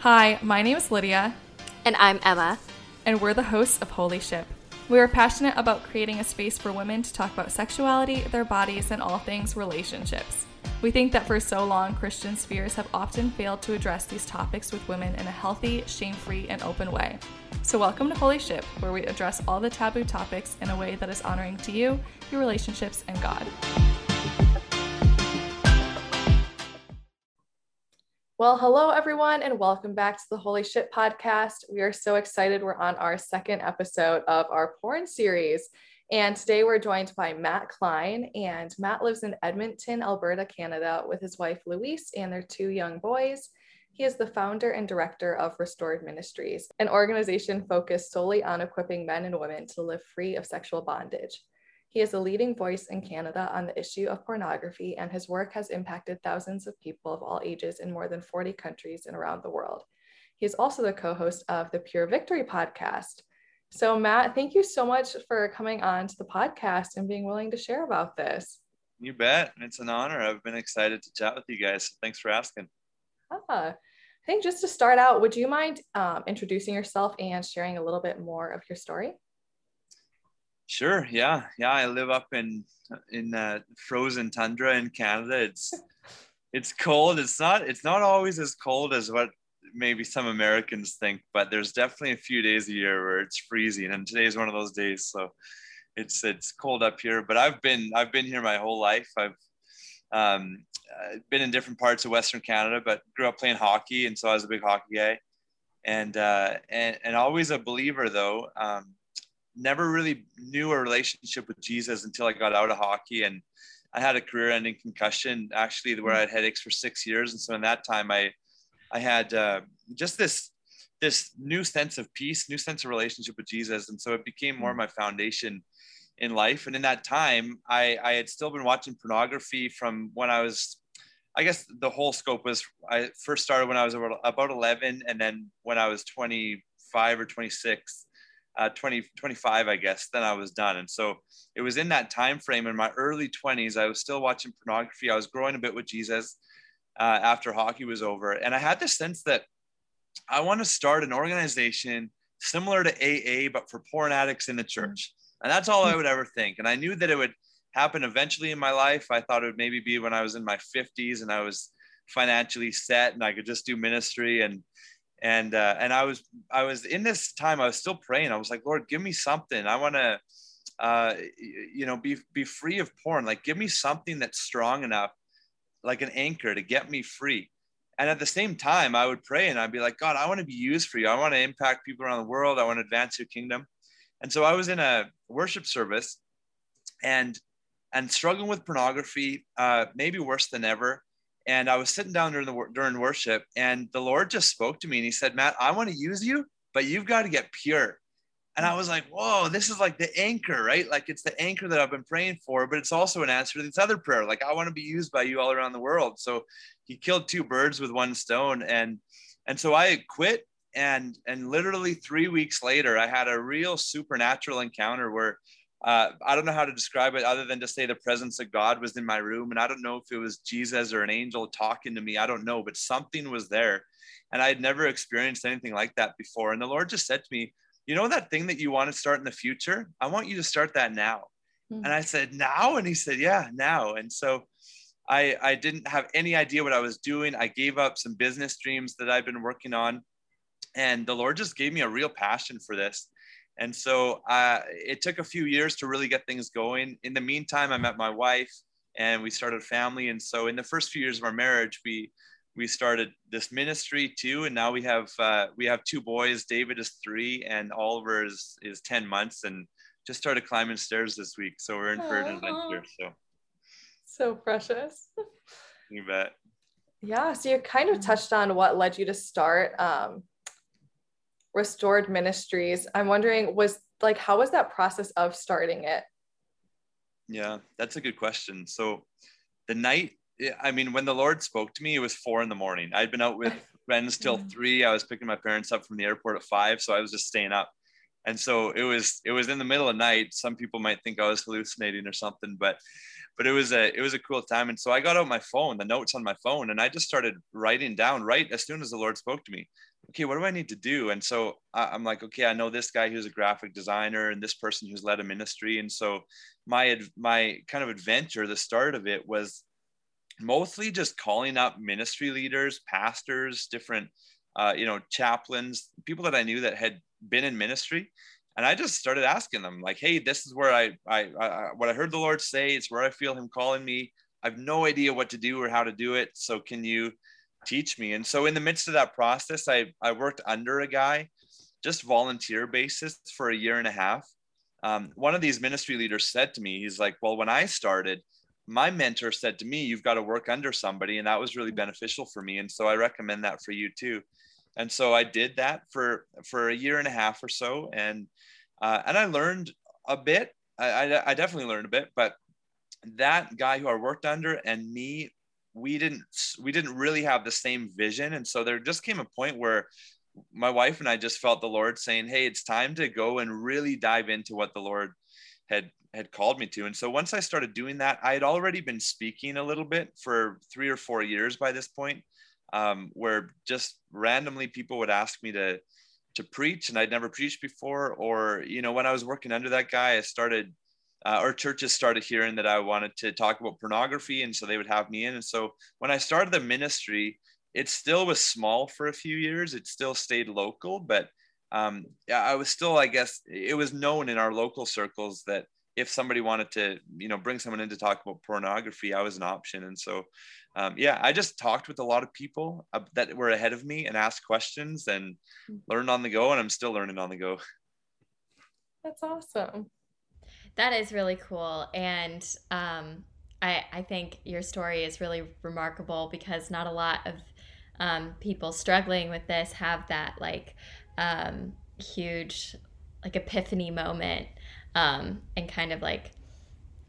Hi, my name is Lydia, And I'm Emma. and we're the hosts of Holy Ship. We are passionate about creating a space for women to talk about sexuality, their bodies, and all things relationships. We think that for so long, Christian spheres have often failed to address these topics with women in a healthy, shame free, and open way. So, welcome to Holy Ship, where we address all the taboo topics in a way that is honoring to you, your relationships, and God. Well, hello, everyone, and welcome back to the Holy Shit podcast. We are so excited. We're on our second episode of our porn series. And today we're joined by Matt Klein. And Matt lives in Edmonton, Alberta, Canada, with his wife Louise and their two young boys. He is the founder and director of Restored Ministries, an organization focused solely on equipping men and women to live free of sexual bondage. He is a leading voice in Canada on the issue of pornography, and his work has impacted thousands of people of all ages in more than 40 countries and around the world. He is also the co host of the Pure Victory podcast. So, Matt, thank you so much for coming on to the podcast and being willing to share about this. You bet. It's an honor. I've been excited to chat with you guys. Thanks for asking. Ah, I think just to start out, would you mind um, introducing yourself and sharing a little bit more of your story? Sure. Yeah. Yeah. I live up in in uh, frozen tundra in Canada. It's it's cold. It's not it's not always as cold as what maybe some Americans think, but there's definitely a few days a year where it's freezing, and today's one of those days. So it's it's cold up here. But I've been I've been here my whole life. I've um, been in different parts of Western Canada, but grew up playing hockey, and so I was a big hockey guy, and uh, and and always a believer though. Um, never really knew a relationship with Jesus until I got out of hockey and I had a career-ending concussion actually where I had headaches for six years. And so in that time I I had uh, just this this new sense of peace, new sense of relationship with Jesus. And so it became more my foundation in life. And in that time I I had still been watching pornography from when I was I guess the whole scope was I first started when I was about 11 and then when I was 25 or 26 uh, 20, 25, I guess, then I was done. And so it was in that time frame in my early 20s. I was still watching pornography. I was growing a bit with Jesus uh, after hockey was over. And I had this sense that I want to start an organization similar to AA, but for porn addicts in the church. And that's all I would ever think. And I knew that it would happen eventually in my life. I thought it would maybe be when I was in my 50s and I was financially set and I could just do ministry and and uh, and I was I was in this time I was still praying. I was like Lord give me something. I want to uh, you know be be free of porn. Like give me something that's strong enough like an anchor to get me free. And at the same time I would pray and I'd be like God I want to be used for you. I want to impact people around the world. I want to advance your kingdom. And so I was in a worship service and and struggling with pornography uh, maybe worse than ever and I was sitting down during the during worship, and the Lord just spoke to me, and He said, "Matt, I want to use you, but you've got to get pure." And I was like, "Whoa, this is like the anchor, right? Like it's the anchor that I've been praying for, but it's also an answer to this other prayer. Like I want to be used by you all around the world." So He killed two birds with one stone, and and so I quit, and and literally three weeks later, I had a real supernatural encounter where uh, I don't know how to describe it other than to say the presence of God was in my room. And I don't know if it was Jesus or an angel talking to me. I don't know, but something was there. And I had never experienced anything like that before. And the Lord just said to me, You know, that thing that you want to start in the future? I want you to start that now. Mm-hmm. And I said, Now? And he said, Yeah, now. And so I, I didn't have any idea what I was doing. I gave up some business dreams that I've been working on. And the Lord just gave me a real passion for this. And so uh, it took a few years to really get things going. In the meantime, I met my wife and we started a family. And so in the first few years of our marriage, we we started this ministry too. And now we have uh, we have two boys. David is three, and Oliver is is ten months, and just started climbing stairs this week. So we're in for an adventure. So so precious. You bet. Yeah. So you kind of touched on what led you to start um, restored ministries. I'm wondering was like how was that process of starting it? Yeah that's a good question. So the night i mean when the lord spoke to me it was four in the morning. I'd been out with friends till mm-hmm. three. I was picking my parents up from the airport at five so i was just staying up. And so it was it was in the middle of night. Some people might think i was hallucinating or something but but it was a it was a cool time. And so I got out my phone, the notes on my phone, and I just started writing down right as soon as the Lord spoke to me. Okay, what do I need to do? And so I'm like, okay, I know this guy who's a graphic designer and this person who's led a ministry. And so my my kind of adventure, the start of it was mostly just calling up ministry leaders, pastors, different uh, you know, chaplains, people that I knew that had been in ministry. And I just started asking them, like, hey, this is where I, I, I, what I heard the Lord say. It's where I feel Him calling me. I have no idea what to do or how to do it. So can you teach me? And so in the midst of that process, I, I worked under a guy, just volunteer basis for a year and a half. Um, one of these ministry leaders said to me, he's like, well, when I started, my mentor said to me, you've got to work under somebody. And that was really beneficial for me. And so I recommend that for you too and so I did that for for a year and a half or so, and uh, and I learned a bit. I, I, I definitely learned a bit, but that guy who I worked under and me, we didn't we didn't really have the same vision, and so there just came a point where my wife and I just felt the Lord saying, "Hey, it's time to go and really dive into what the Lord had had called me to." And so once I started doing that, I had already been speaking a little bit for three or four years by this point um, where just randomly people would ask me to to preach and I'd never preached before or you know when I was working under that guy I started uh, or churches started hearing that I wanted to talk about pornography and so they would have me in. And so when I started the ministry it still was small for a few years. It still stayed local but um, yeah, I was still I guess it was known in our local circles that if somebody wanted to you know bring someone in to talk about pornography i was an option. And so um, yeah i just talked with a lot of people that were ahead of me and asked questions and mm-hmm. learned on the go and i'm still learning on the go. That's awesome that is really cool and um, I, I think your story is really remarkable because not a lot of um, people struggling with this have that like um, huge like epiphany moment um, and kind of like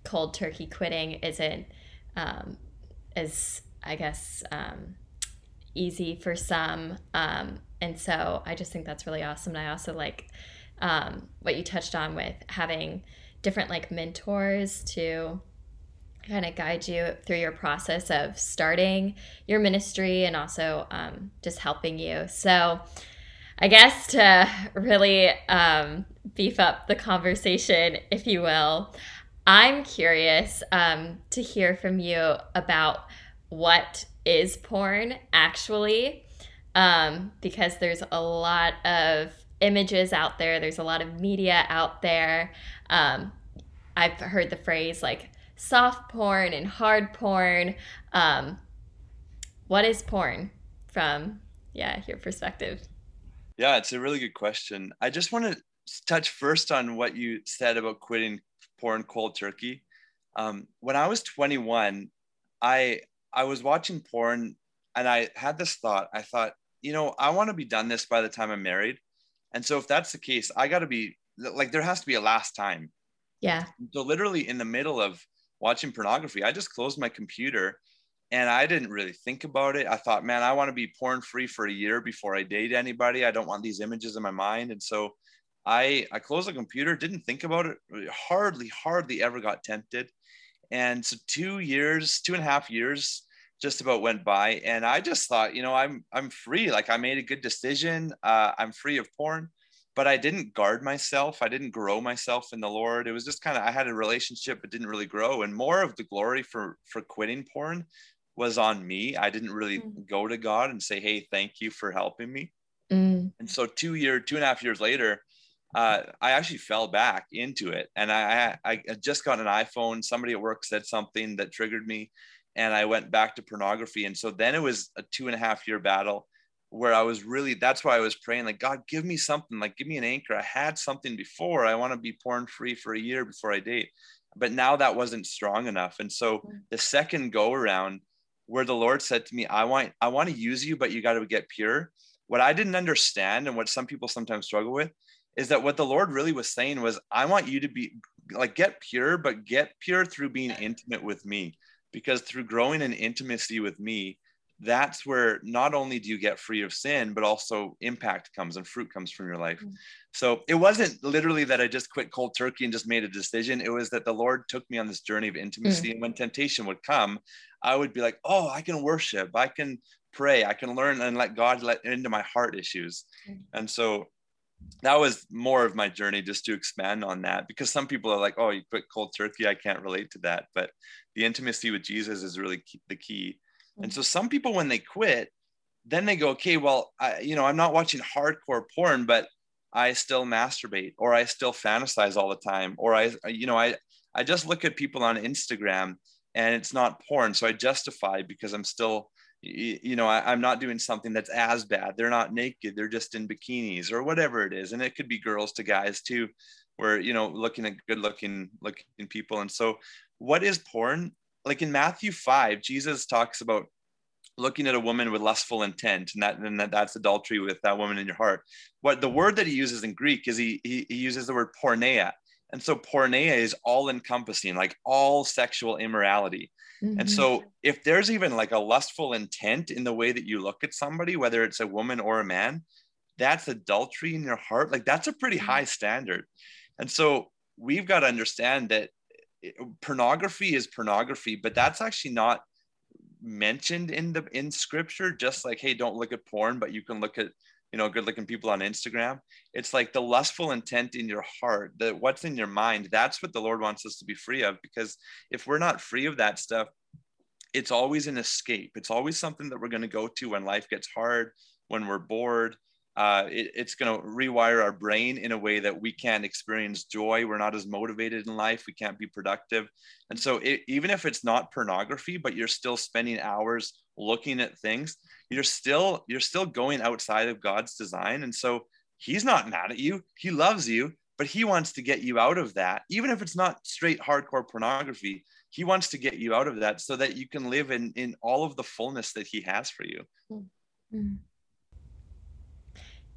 cold turkey quitting isn't um, as I guess um, easy for some, um, and so I just think that's really awesome. And I also like um, what you touched on with having different like mentors to kind of guide you through your process of starting your ministry and also um, just helping you. So I guess to really um, beef up the conversation, if you will, I'm curious um, to hear from you about what is porn actually, um, because there's a lot of images out there, there's a lot of media out there. Um, I've heard the phrase like soft porn and hard porn. Um, what is porn from, yeah, your perspective? Yeah, it's a really good question. I just want to touch first on what you said about quitting porn cold turkey. Um, when I was 21, I I was watching porn and I had this thought. I thought, you know, I want to be done this by the time I'm married. And so if that's the case, I got to be like there has to be a last time. Yeah. So literally in the middle of watching pornography, I just closed my computer and I didn't really think about it. I thought, man, I want to be porn free for a year before I date anybody. I don't want these images in my mind. And so I I closed the computer, didn't think about it, hardly, hardly ever got tempted. And so two years, two and a half years just about went by. And I just thought, you know, I'm I'm free. Like I made a good decision. Uh, I'm free of porn. But I didn't guard myself. I didn't grow myself in the Lord. It was just kind of I had a relationship but didn't really grow. And more of the glory for for quitting porn was on me. I didn't really mm. go to God and say, "Hey, thank you for helping me." Mm. And so, two year, two and a half years later, uh, I actually fell back into it, and I, I I just got an iPhone. Somebody at work said something that triggered me, and I went back to pornography. And so then it was a two and a half year battle where I was really. That's why I was praying, like God, give me something, like give me an anchor. I had something before. I want to be porn free for a year before I date, but now that wasn't strong enough. And so mm. the second go around where the Lord said to me, I want, I want to use you, but you got to get pure. What I didn't understand and what some people sometimes struggle with is that what the Lord really was saying was, I want you to be like, get pure, but get pure through being intimate with me. Because through growing in intimacy with me, that's where not only do you get free of sin, but also impact comes and fruit comes from your life. Mm-hmm. So it wasn't literally that I just quit cold turkey and just made a decision. It was that the Lord took me on this journey of intimacy. Mm-hmm. And when temptation would come, I would be like, oh, I can worship, I can pray, I can learn and let God let into my heart issues. Mm-hmm. And so that was more of my journey just to expand on that because some people are like, oh, you quit cold turkey. I can't relate to that. But the intimacy with Jesus is really key, the key. And mm. so some people, when they quit, then they go, okay, well, I, you know, I'm not watching hardcore porn, but I still masturbate or I still fantasize all the time. Or I, you know, I, I just look at people on Instagram and it's not porn. So I justify because I'm still, you know, I, am not doing something that's as bad. They're not naked. They're just in bikinis or whatever it is. And it could be girls to guys too, where, you know, looking at good looking, looking people. And so what is porn? like in Matthew 5, Jesus talks about looking at a woman with lustful intent and that and that, that's adultery with that woman in your heart what the word that he uses in greek is he, he, he uses the word porneia and so porneia is all encompassing like all sexual immorality mm-hmm. and so if there's even like a lustful intent in the way that you look at somebody whether it's a woman or a man that's adultery in your heart like that's a pretty mm-hmm. high standard and so we've got to understand that pornography is pornography, but that's actually not mentioned in the in scripture. Just like, hey, don't look at porn, but you can look at you know good looking people on Instagram. It's like the lustful intent in your heart, that what's in your mind. That's what the Lord wants us to be free of. Because if we're not free of that stuff, it's always an escape. It's always something that we're going to go to when life gets hard, when we're bored, uh, it, it's going to rewire our brain in a way that we can't experience joy. We're not as motivated in life. We can't be productive. And so, it, even if it's not pornography, but you're still spending hours looking at things, you're still you're still going outside of God's design. And so, He's not mad at you. He loves you, but He wants to get you out of that. Even if it's not straight hardcore pornography, He wants to get you out of that so that you can live in in all of the fullness that He has for you. Mm-hmm.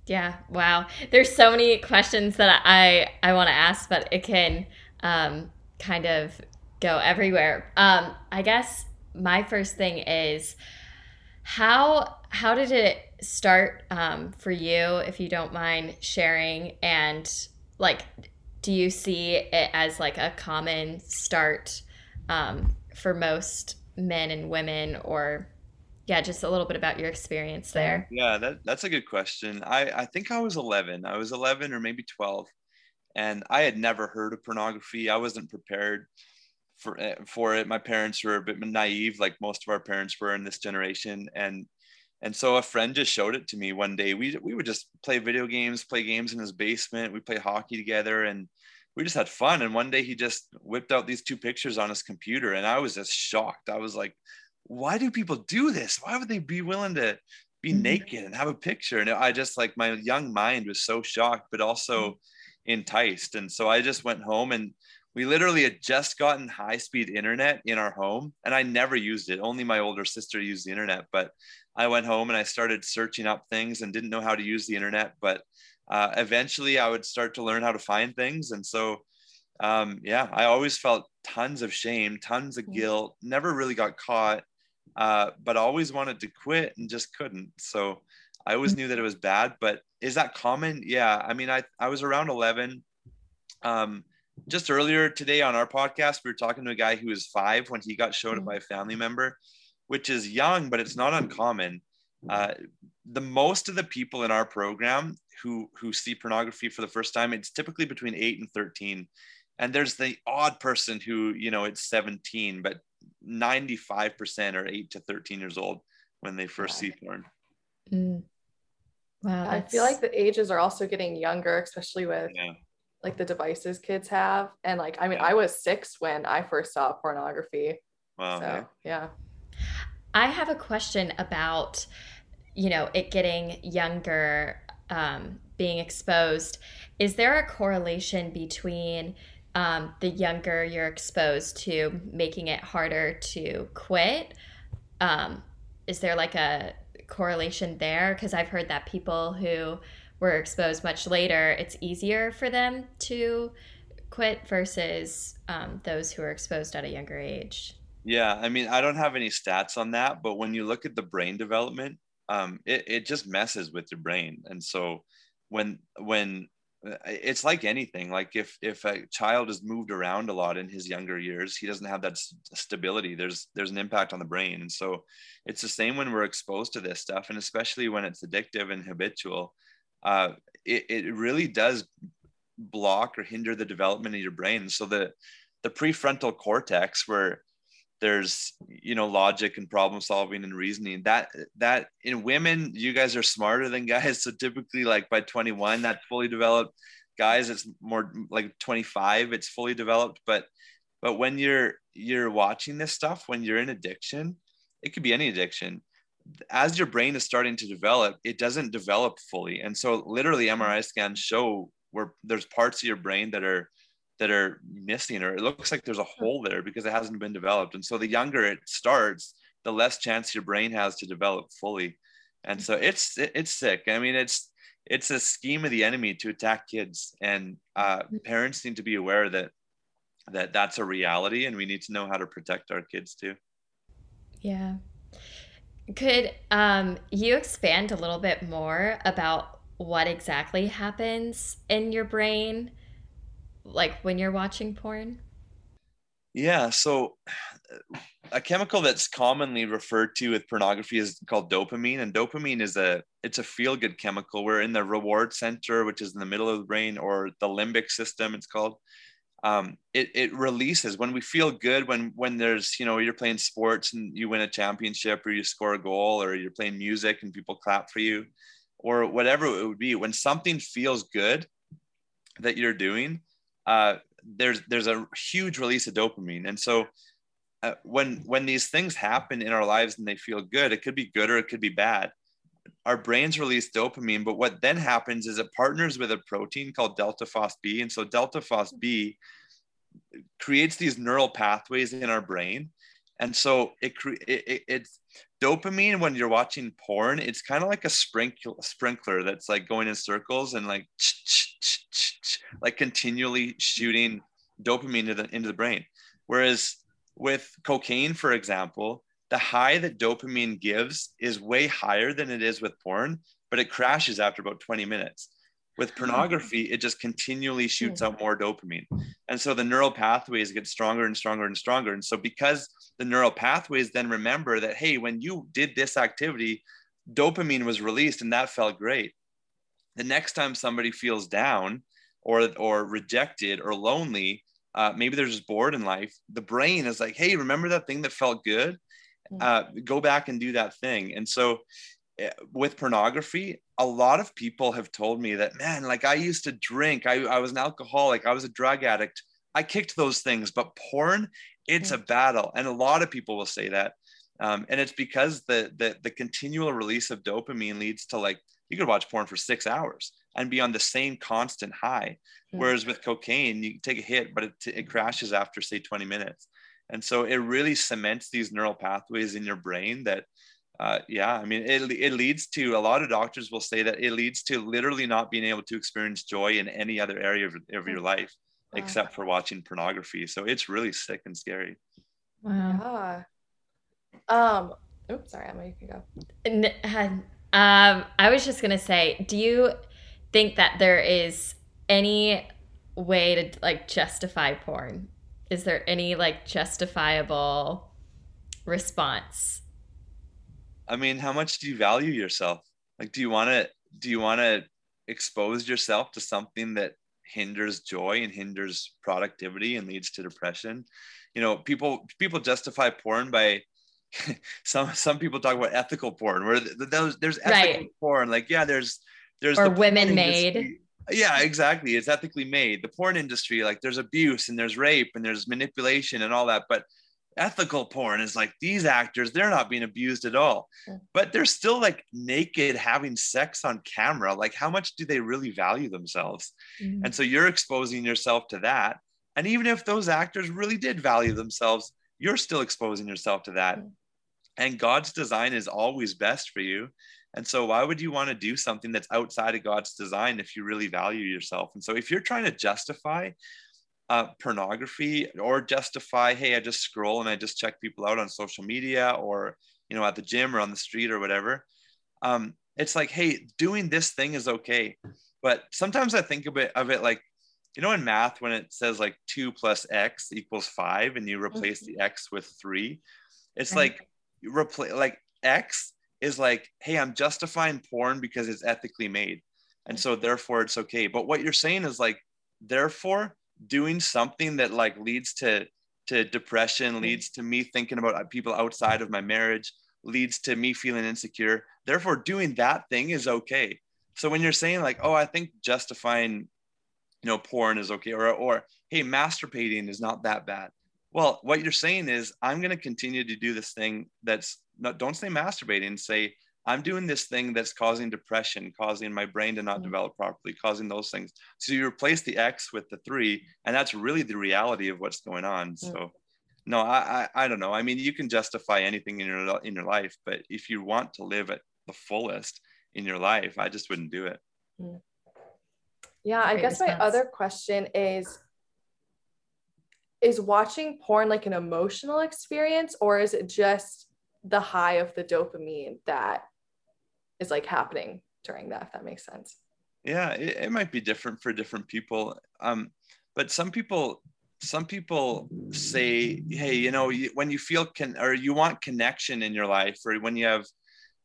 Yeah, wow. There's so many questions that I I want to ask, but it can um, kind of go everywhere. Um, I guess my first thing is how how did it start um, for you, if you don't mind sharing, and like, do you see it as like a common start um, for most men and women, or yeah, just a little bit about your experience there. Yeah, that, that's a good question. I, I think I was 11. I was 11 or maybe 12. And I had never heard of pornography. I wasn't prepared for, eh, for it. My parents were a bit naive, like most of our parents were in this generation. And and so a friend just showed it to me one day. We, we would just play video games, play games in his basement. We play hockey together and we just had fun. And one day he just whipped out these two pictures on his computer. And I was just shocked. I was like, why do people do this? Why would they be willing to be mm-hmm. naked and have a picture? And I just like my young mind was so shocked, but also mm-hmm. enticed. And so I just went home and we literally had just gotten high speed internet in our home and I never used it. Only my older sister used the internet. But I went home and I started searching up things and didn't know how to use the internet. But uh, eventually I would start to learn how to find things. And so um, yeah, I always felt tons of shame, tons of mm-hmm. guilt, never really got caught uh, but always wanted to quit and just couldn't. So I always knew that it was bad. But is that common? Yeah. I mean, I, I was around 11. Um, just earlier today on our podcast, we were talking to a guy who was five when he got showed up by a family member, which is young, but it's not uncommon. Uh, the most of the people in our program who who see pornography for the first time, it's typically between eight and 13. And there's the odd person who, you know, it's 17, but 95% are 8 to 13 years old when they first see porn. Mm. Wow. I feel like the ages are also getting younger, especially with yeah. Like the devices kids have. And like, I mean, yeah. I was six when I first saw pornography. Wow. So, yeah. yeah. I have a question about, you know, it getting younger, um, being exposed. Is there a correlation between um, the younger you're exposed to, making it harder to quit. Um, is there like a correlation there? Because I've heard that people who were exposed much later, it's easier for them to quit versus um, those who are exposed at a younger age. Yeah, I mean, I don't have any stats on that, but when you look at the brain development, um, it, it just messes with your brain. And so when when uh, it's like anything like if if a child is moved around a lot in his younger years he doesn't have that stability there's there's an impact on the brain and so it's the same when we're exposed to this stuff and especially when it's addictive and habitual uh, it, it really does block or hinder the development of your brain. So the the prefrontal cortex where there's you know logic and problem solving and reasoning that that in women you guys are smarter than guys. So typically like by 21 that's fully developed. Guys it's more like 25 it's fully developed. But but when you're you're watching this stuff when you're in addiction it could be any addiction as your brain is starting to develop it doesn't develop fully. And so literally mri scans show where there's parts of your brain that are that are missing or it looks like there's a hole there because it hasn't been developed. And so the younger it starts the less chance your brain has to develop fully. And so it's it's sick. I mean it's it's a scheme of the enemy to attack kids. And uh, mm-hmm. parents need to be aware that that that's a reality and we need to know how to protect our kids too. Yeah could um, you expand a little bit more about what exactly happens in your brain like when you're watching porn? Yeah, so a chemical that's commonly referred to with pornography is called dopamine and dopamine is a it's a feel good chemical we're in the reward center which is in the middle of the brain or the limbic system it's called um, it, it releases when we feel good when when there's you know you're playing sports and you win a championship or you score a goal or you're playing music and people clap for you or whatever it would be when something feels good that you're doing uh, there's there's a huge release of dopamine, and so uh, when when these things happen in our lives and they feel good, it could be good or it could be bad. Our brains release dopamine, but what then happens is it partners with a protein called delta FosB, and so delta FosB creates these neural pathways in our brain, and so it, it, it it's dopamine when you're watching porn. It's kind of like a sprinkler sprinkler that's like going in circles and like like continually shooting dopamine into the, into the brain. Whereas with cocaine, for example, the high that dopamine gives is way higher than it is with porn, but it crashes after about 20 minutes. With pornography, it just continually shoots hmm. out more dopamine. And so the neural pathways get stronger and stronger and stronger. And so, because the neural pathways then remember that, hey, when you did this activity, dopamine was released and that felt great. The next time somebody feels down, or or rejected or lonely uh, maybe they're just bored in life the brain is like hey remember that thing that felt good. Uh, go back and do that thing. And so eh, with pornography a lot of people have told me that man like i used to drink. I, I was an alcoholic. I was a drug addict. I kicked those things. But porn it's a battle. And a lot of people will say that. Um, and it's because the, the the continual release of dopamine leads to like you could watch porn for six hours and be on the same constant high. Mm-hmm. Whereas with cocaine, you take a hit, but it, it crashes after say 20 minutes. And so it really cements these neural pathways in your brain that, uh, yeah, I mean, it, it leads to a lot of doctors will say that it leads to literally not being able to experience joy in any other area of, of your life wow. except for watching pornography. So it's really sick and scary. Wow. Yeah. Um, oops, sorry, Emma, you can go. Um, I was just gonna say, do you think that there is any way to like justify porn? Is there any like justifiable response? I mean, how much do you value yourself? Like, do you want to do you want to expose yourself to something that hinders joy and hinders productivity and leads to depression? You know, people people justify porn by some some people talk about ethical porn where those there's ethical right. porn like yeah there's there's or the women made yeah exactly it's ethically made. The porn industry like there's abuse and there's rape and there's manipulation and all that but ethical porn is like these actors they're not being abused at all. But they're still like naked having sex on camera. Like how much do they really value themselves? Mm-hmm. and so you're exposing yourself to that. And even if those actors really did value themselves you're still exposing yourself to that. Mm-hmm. and god's design is always best for you and so, why would you want to do something that's outside of God's design if you really value yourself? And so, if you're trying to justify uh, pornography or justify hey i just scroll and i just check people out on social media or you know at the gym or on the street or whatever um, it's like hey doing this thing is okay but sometimes i think of it of it like you know in math when it says like 2 plus x equals 5 and you replace mm-hmm. the x with 3 it's right. like replace like x is like hey i'm justifying porn because it's ethically made. And so therefore it's okay. But what you're saying is like therefore doing something that like leads to to depression mm-hmm. leads to me thinking about people outside of my marriage leads to me feeling insecure. Therefore doing that thing is okay. So when you're saying like oh i think justifying you know porn is okay or or hey masturbating is not that bad. Well what you're saying is i'm going to continue to do this thing that's not don't say masturbating say i'm doing this thing that's causing depression causing my brain to not mm-hmm. develop properly causing those things so you replace the x with the three and that's really the reality of what's going on mm-hmm. so no I, I i don't know i mean you can justify anything in your in your life but if you want to live at the fullest in your life i just wouldn't do it mm-hmm. Yeah, I guess my other question is is watching porn like an emotional experience or is it just the high of the dopamine that is like happening during that if that makes sense yeah it, it might be different for different people um but some people some people say hey you know when you feel can or you want connection in your life or when you have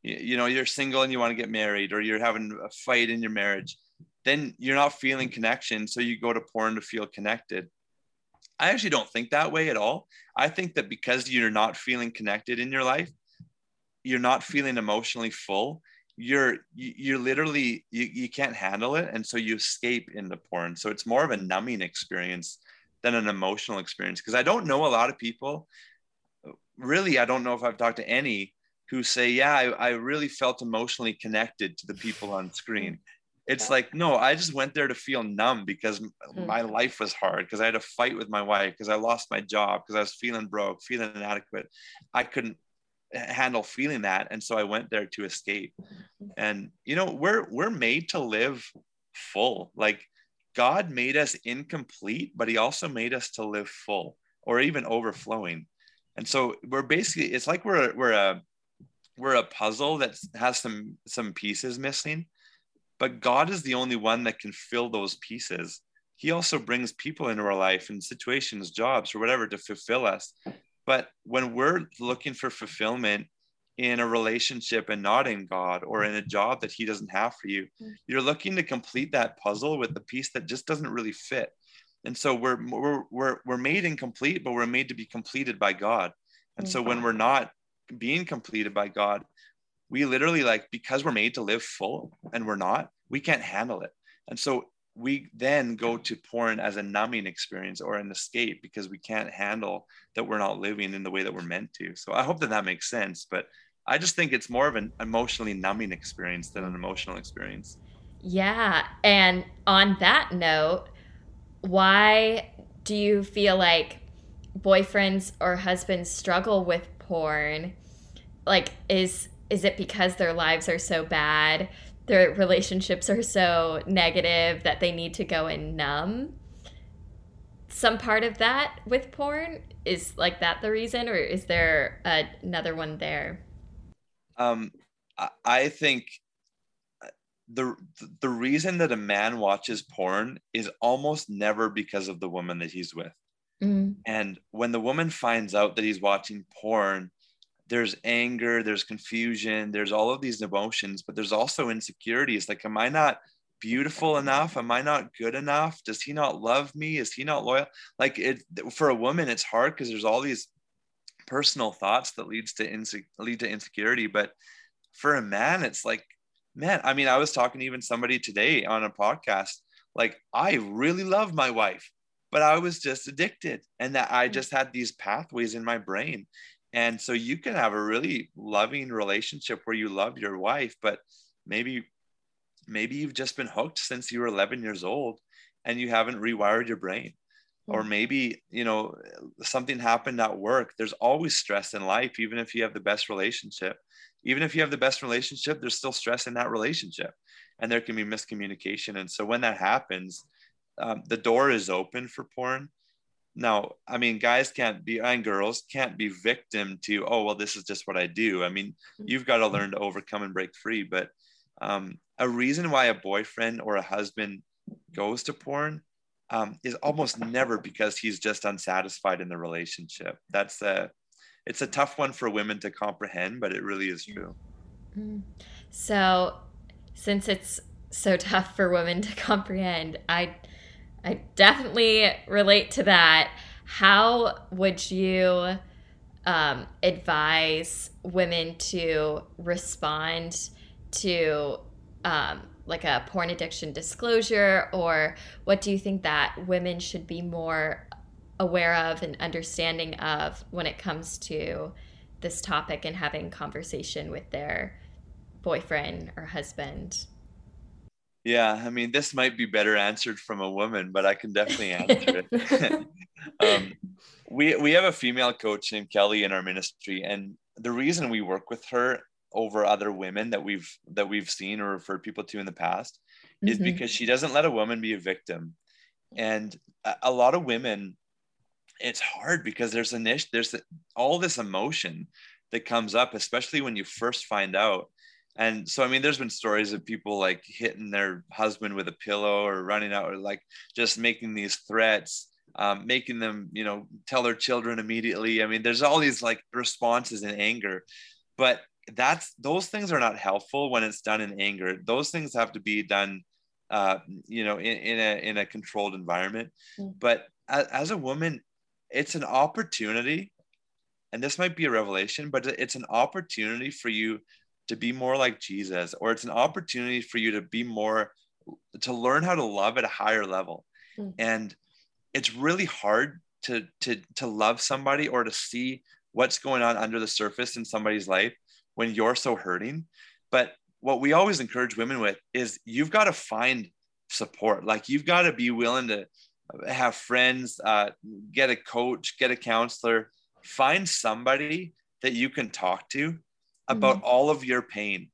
you know you're single and you want to get married or you're having a fight in your marriage then you're not feeling connection. So you go to porn to feel connected. I actually don't think that way at all. I think that because you're not feeling connected in your life, you're not feeling emotionally full. You're you're literally you, you can't handle it, and so you escape into porn. So it's more of a numbing experience than an emotional experience. Because I don't know a lot of people. Really, I don't know if I've talked to any who say, "Yeah, I, I really felt emotionally connected to the people on screen." It's like no i just went there to feel numb because mm-hmm. my life was hard because i had to fight with my wife because i lost my job because i was feeling broke feeling inadequate. I couldn't handle feeling that and so i went there to escape. And you know we're we're made to live full. Like god made us incomplete but he also made us to live full or even overflowing. And so we're basically it's like we're we're a we're a puzzle that has some some pieces missing but God is the only one that can fill those pieces. He also brings people into our life and situations, jobs, or whatever to fulfill us. But when we're looking for fulfillment in a relationship and not in God or in a job that He doesn't have for you, mm. you're looking to complete that puzzle with a piece that just doesn't really fit. And so we're we're we're, we're made incomplete, but we're made to be completed by God. And so when we're not being completed by God, we literally like because we're made to live full and we're not we can't handle it. And so we then go to porn as a numbing experience or an escape because we can't handle that we're not living in the way that we're meant to. So i hope that that makes sense but i just think it's more of an emotionally numbing experience than an emotional experience. Yeah. And on that note why do you feel like boyfriends or husbands struggle with porn? Like is is it because their lives are so bad, their relationships are so negative that they need to go and numb? Some part of that with porn is like that the reason, or is there a, another one there? Um, I think the the reason that a man watches porn is almost never because of the woman that he's with. Mm. And when the woman finds out that he's watching porn, there's anger, there's confusion, there's all of these emotions, but there's also insecurities. Like, am I not beautiful enough? Am I not good enough? Does he not love me? Is he not loyal? Like it for a woman, it's hard because there's all these personal thoughts that leads to inse- lead to insecurity. But for a man, it's like, man, I mean, I was talking to even somebody today on a podcast, like, I really love my wife, but I was just addicted. And that I mm. just had these pathways in my brain. And so you can have a really loving relationship where you love your wife, but maybe maybe you've just been hooked since you were 11 years old and you haven't rewired your brain. Or hmm. maybe you know something happened at work. There's always stress in life even if you have the best relationship. Even if you have the best relationship there's still stress in that relationship and there can be miscommunication. And so when that happens um, the door is open for porn now i mean guys can't be and girls can't be victim to oh well this is just what i do i mean mm-hmm. you've got to learn to overcome and break free but um, a reason why a boyfriend or a husband goes to porn um, is almost never because he's just unsatisfied in the relationship that's a it's a tough one for women to comprehend but it really is true mm-hmm. so since it's so tough for women to comprehend i I definitely relate to that. How would you um, advise women to respond to um, like a porn addiction disclosure, or what do you think that women should be more aware of and understanding of when it comes to this topic and having conversation with their boyfriend or husband? Yeah, I mean, this might be better answered from a woman, but I can definitely answer it. um, we we have a female coach named Kelly in our ministry, and the reason we work with her over other women that we've that we've seen or referred people to in the past mm-hmm. is because she doesn't let a woman be a victim, and a, a lot of women, it's hard because there's an issue, there's all this emotion that comes up, especially when you first find out and so i mean there's been stories of people like hitting their husband with a pillow or running out or like just making these threats um, making them you know tell their children immediately. I mean there's all these like responses in anger but that's those things are not helpful when it's done in anger. Those things have to be done uh, you know in, in a in a controlled environment. Mm. but as, as a woman it's an opportunity and this might be a revelation but it's an opportunity for you to be more like Jesus, or it's an opportunity for you to be more, to learn how to love at a higher level. Mm. And it's really hard to, to, to love somebody or to see what's going on under the surface in somebody's life when you're so hurting. But what we always encourage women with is you've got to find support. Like you've got to be willing to have friends, uh, get a coach, get a counselor, find somebody that you can talk to about mm-hmm. all of your pain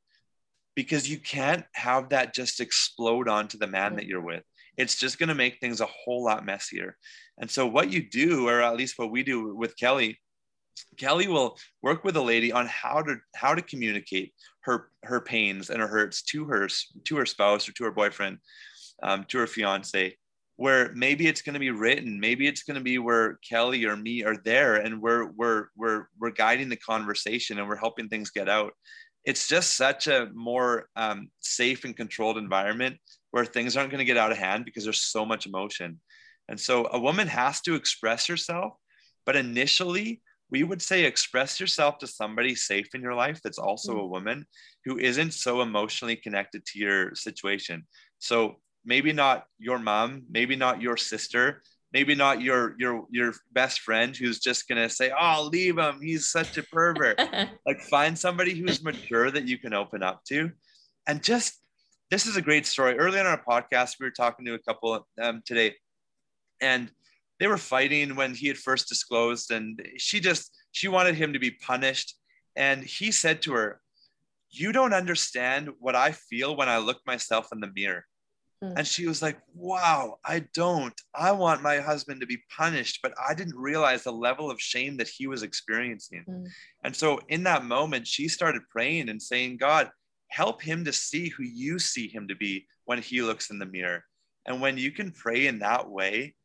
because you can't have that just explode onto the man that you're with. It's just going to make things a whole lot messier. And so, what you do, or at least what we do with Kelly, Kelly will work with a lady on how to how to communicate her her pains and her hurts to her to her spouse or to her boyfriend, um, to her fiance, where maybe it's going to be written maybe it's going to be where kelly or me are there and we're we're we're we're guiding the conversation and we're helping things get out. It's just such a more um, safe and controlled environment where things aren't going to get out of hand because there's so much emotion. And so a woman has to express herself but initially we would say express yourself to somebody safe in your life that's also a woman who isn't so emotionally connected to your situation. So maybe not your mom, maybe not your sister, maybe not your your your best friend who's just gonna say, "Oh, leave him. He's such a pervert." like find somebody who's mature that you can open up to, and just this is a great story. Early on our podcast, we were talking to a couple um, today, and they were fighting when he had first disclosed, and she just she wanted him to be punished, and he said to her, "You don't understand what I feel when I look myself in the mirror." Mm. And she was like, Wow, I don't. I want my husband to be punished, but I didn't realize the level of shame that he was experiencing. Mm. And so in that moment, she started praying and saying, God, help him to see who you see him to be when he looks in the mirror. And when you can pray in that way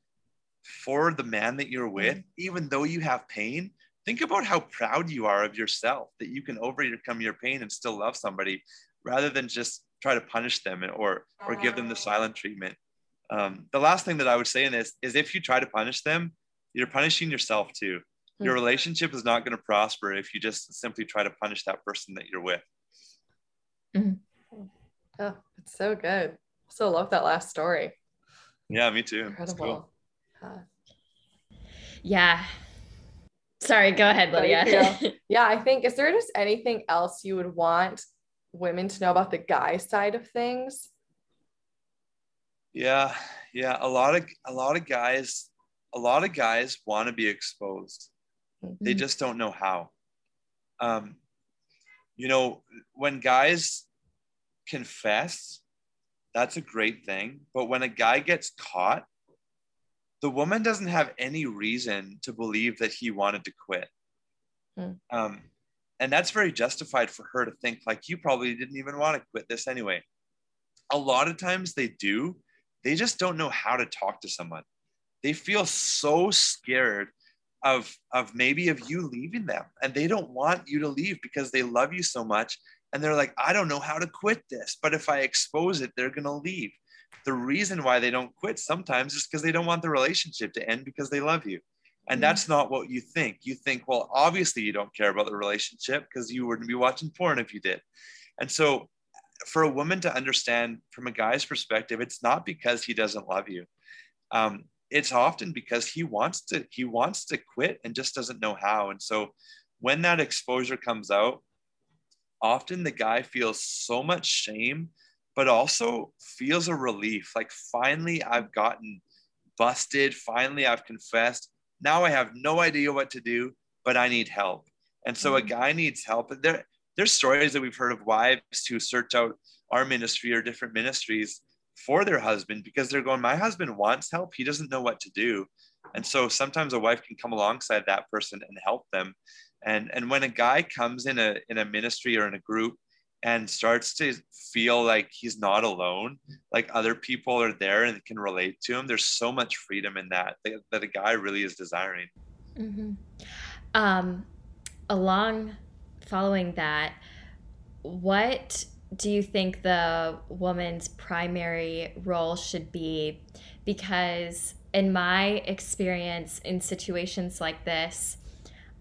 for the man that you're with, mm. even though you have pain, think about how proud you are of yourself that you can overcome your pain and still love somebody rather than just try to punish them or or give them the silent treatment. Um, the last thing that I would say in this is if you try to punish them, you're punishing yourself too. Your hmm. relationship is not going to prosper if you just simply try to punish that person that you're with. Mm-hmm. Oh, it's so good. So love that last story. Yeah, me too. Incredible. Cool. Yeah. Sorry, go ahead, Lydia. yeah, I think is there just anything else you would want women to know about the guy side of things? Yeah, yeah. A lot of a lot of guys, a lot of guys want to be exposed. Mm-hmm. They just don't know how. Um, you know, when guys confess, that's a great thing. But when a guy gets caught, the woman doesn't have any reason to believe that he wanted to quit. Hmm. Um, and that's very justified for her to think like you probably didn't even want to quit this anyway. A lot of times they do, they just don't know how to talk to someone. They feel so scared of of maybe of you leaving them and they don't want you to leave because they love you so much and they're like I don't know how to quit this, but if I expose it, they're going to leave the reason why they don't quit sometimes is because they don't want the relationship to end because they love you. And mm-hmm. that's not what you think. You think, well, obviously you don't care about the relationship because you wouldn't be watching porn if you did. And so, for a woman to understand from a guy's perspective, it's not because he doesn't love you. Um, it's often because he wants to he wants to quit and just doesn't know how. And so, when that exposure comes out, often the guy feels so much shame but also feels a relief. Like finally, I've gotten busted. Finally, I've confessed. Now I have no idea what to do, but I need help. And so mm-hmm. a guy needs help. And there, there's stories that we've heard of wives who search out our ministry or different ministries for their husband because they're going, My husband wants help. He doesn't know what to do. And so sometimes a wife can come alongside that person and help them. And, and when a guy comes in a, in a ministry or in a group and starts to feel like he's not alone like other people are there and can relate to him there's so much freedom in that that, a guy really is desiring mm-hmm. um, along following that what do you think the woman's primary role should be because in my experience in situations like this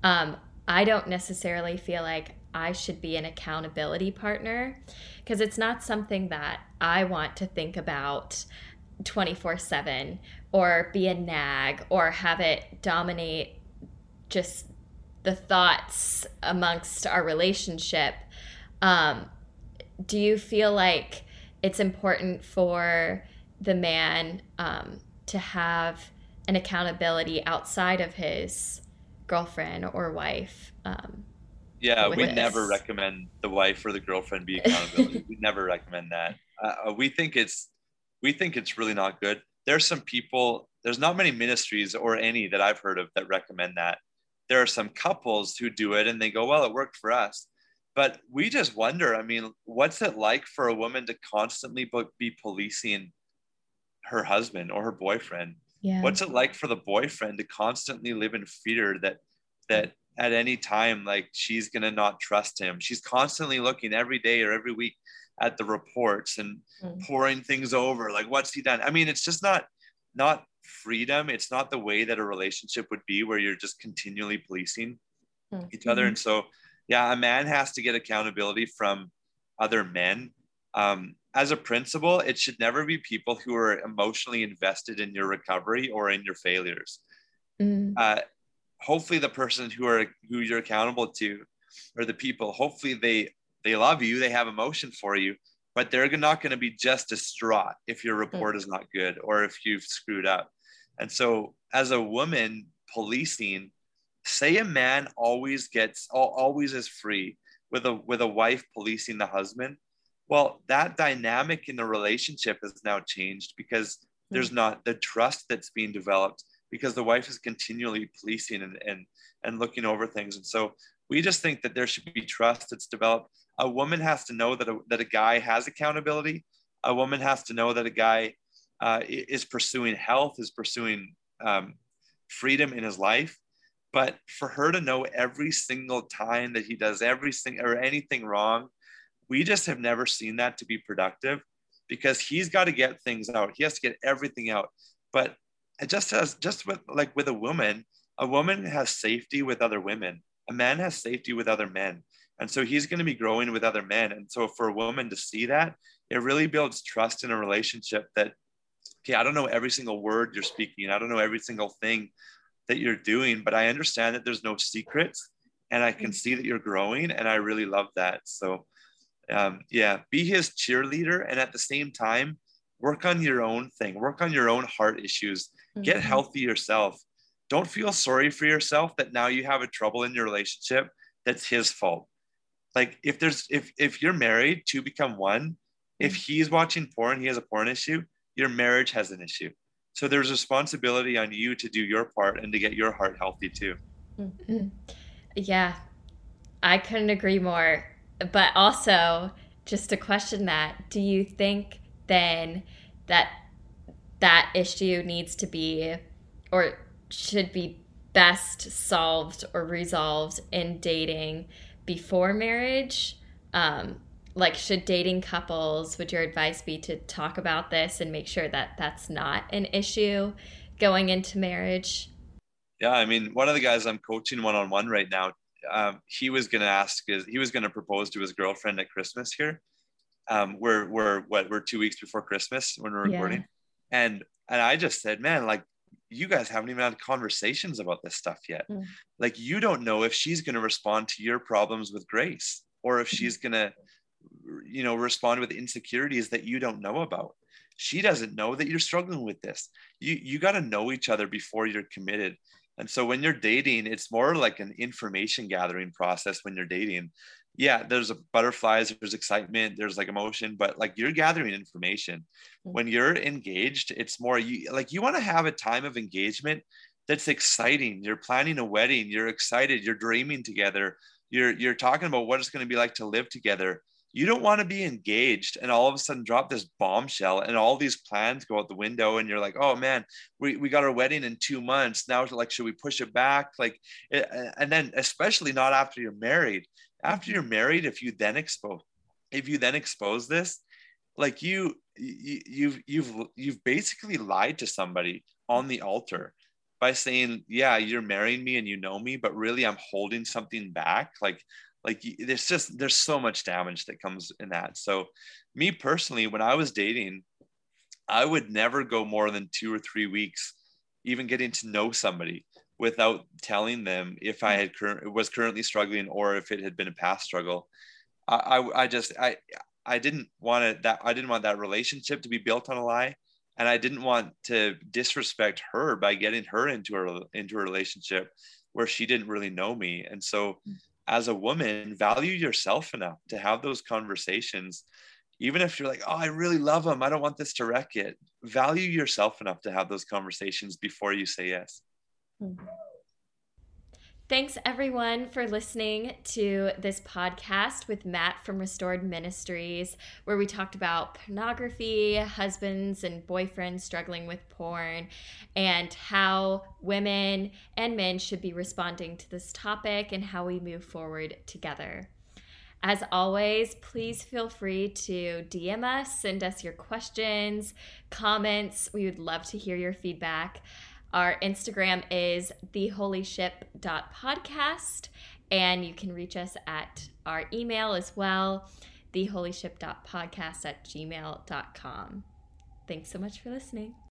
um, i don't necessarily feel like I should be an accountability partner because it's not something that I want to think about 24 7 or be a nag or have it dominate just the thoughts amongst our relationship. Um, do you feel like it's important for the man um, to have an accountability outside of his girlfriend or wife? Um, yeah, we never recommend the wife or the girlfriend be accountability. we never recommend that. Uh, uh, we think it's we think it's really not good. There's some people. There's not many ministries or any that I've heard of that recommend that. There are some couples who do it and they go, well, it worked for us. But we just wonder. I mean, what's it like for a woman to constantly be policing her husband or her boyfriend? Yeah. What's it like for the boyfriend to constantly live in fear that that at any time like she's going to not trust him she's constantly looking every day or every week at the reports and mm. poring things over like what's he done i mean it's just not not freedom it's not the way that a relationship would be where you're just continually policing mm. each other mm-hmm. and so yeah a man has to get accountability from other men um, as a principle it should never be people who are emotionally invested in your recovery or in your failures mm. uh, hopefully the person who are who you're accountable to or the people hopefully they they love you they have emotion for you but they're not going to be just distraught if your mm-hmm. report is not good or if you've screwed up. And so as a woman policing say a man always gets always is free with a with a wife policing the husband well that dynamic in the relationship has now changed because mm. there's not the trust that's being developed because the wife is continually policing and, and, and looking over things. And so we just think that there should be trust that's developed. A woman has to know that a, that a guy has accountability. A woman has to know that a guy uh, is pursuing health, is pursuing um, freedom in his life. But for her to know every single time that he does everything or anything wrong, we just have never seen that to be productive because he's got to get things out. He has to get everything out. But just as just with like with a woman, a woman has safety with other women. A man has safety with other men. And so he's going to be growing with other men. And so for a woman to see that, it really builds trust in a relationship that, okay, I don't know every single word you're speaking. I don't know every single thing that you're doing, but I understand that there's no secrets and I can see that you're growing. And I really love that. So, um, yeah, be his cheerleader. And at the same time, work on your own thing, work on your own heart issues mm-hmm. get healthy yourself don't feel sorry for yourself that now you have a trouble in your relationship that's his fault like if there's if if you're married to become one if mm-hmm. he's watching porn he has a porn issue your marriage has an issue So there's responsibility on you to do your part and to get your heart healthy too. Mm-hmm. Yeah, I couldn't agree more. But also, just to question that, do you think then that that issue needs to be or should be best solved or resolved in dating before marriage? Um, like, should dating couples, would your advice be to talk about this and make sure that that's not an issue going into marriage? Yeah, I mean, one of the guys I'm coaching one on one right now, um, he was going to ask, his, he was going to propose to his girlfriend at Christmas here. Um, we're we're what we're two weeks before Christmas when we're recording, yeah. And and I just said, man, like you guys haven't even had conversations about this stuff yet. Mm. Like you don't know if she's going to respond to your problems with grace or if she's mm-hmm. going to you know respond with insecurities that you don't know about she doesn't know that you're struggling with this you you got to know each other before you're committed and so when you're dating it's more like an information gathering process when you're dating yeah there's a butterflies there's excitement there's like emotion but like you're gathering information. Mm-hmm. when you're engaged it's more you like you want to have a time of engagement that's exciting. You're planning a wedding you're excited you're dreaming together you're you're talking about what it's going to be like to live together. You don't want to be engaged and all of a sudden drop this bombshell and all these plans go out the window and you're like oh man we, we got our wedding in two months. Now like should we push it back? Like eh, eh, and then especially not after you're married after you're married if you then expose if you then expose this like you, you you've you've you've basically lied to somebody on the altar by saying yeah you're marrying me and you know me but really i'm holding something back. Like like there's just there's so much damage that comes in that. So me personally when i was dating i would never go more than two or three weeks even getting to know somebody without telling them if i had cur- was currently struggling or if it had been a past struggle i i, I just i i didn't want it that i didn't want that relationship to be built on a lie and i didn't want to disrespect her by getting her into a into a relationship where she didn't really know me and so mm as a woman, value yourself enough to have those conversations. Even if you're like, oh, I really love him, I don't want this to wreck it. Value yourself enough to have those conversations before you say yes. Mm-hmm. Thanks everyone for listening to this podcast with Matt from Restored Ministries, where we talked about pornography, husbands and boyfriends struggling with porn, and how women and men should be responding to this topic and how we move forward together. As always, please feel free to DM us, send us your questions, comments. We would love to hear your feedback. Our Instagram is theholyship.podcast, and you can reach us at our email as well, theholyship.podcast at gmail.com. Thanks so much for listening.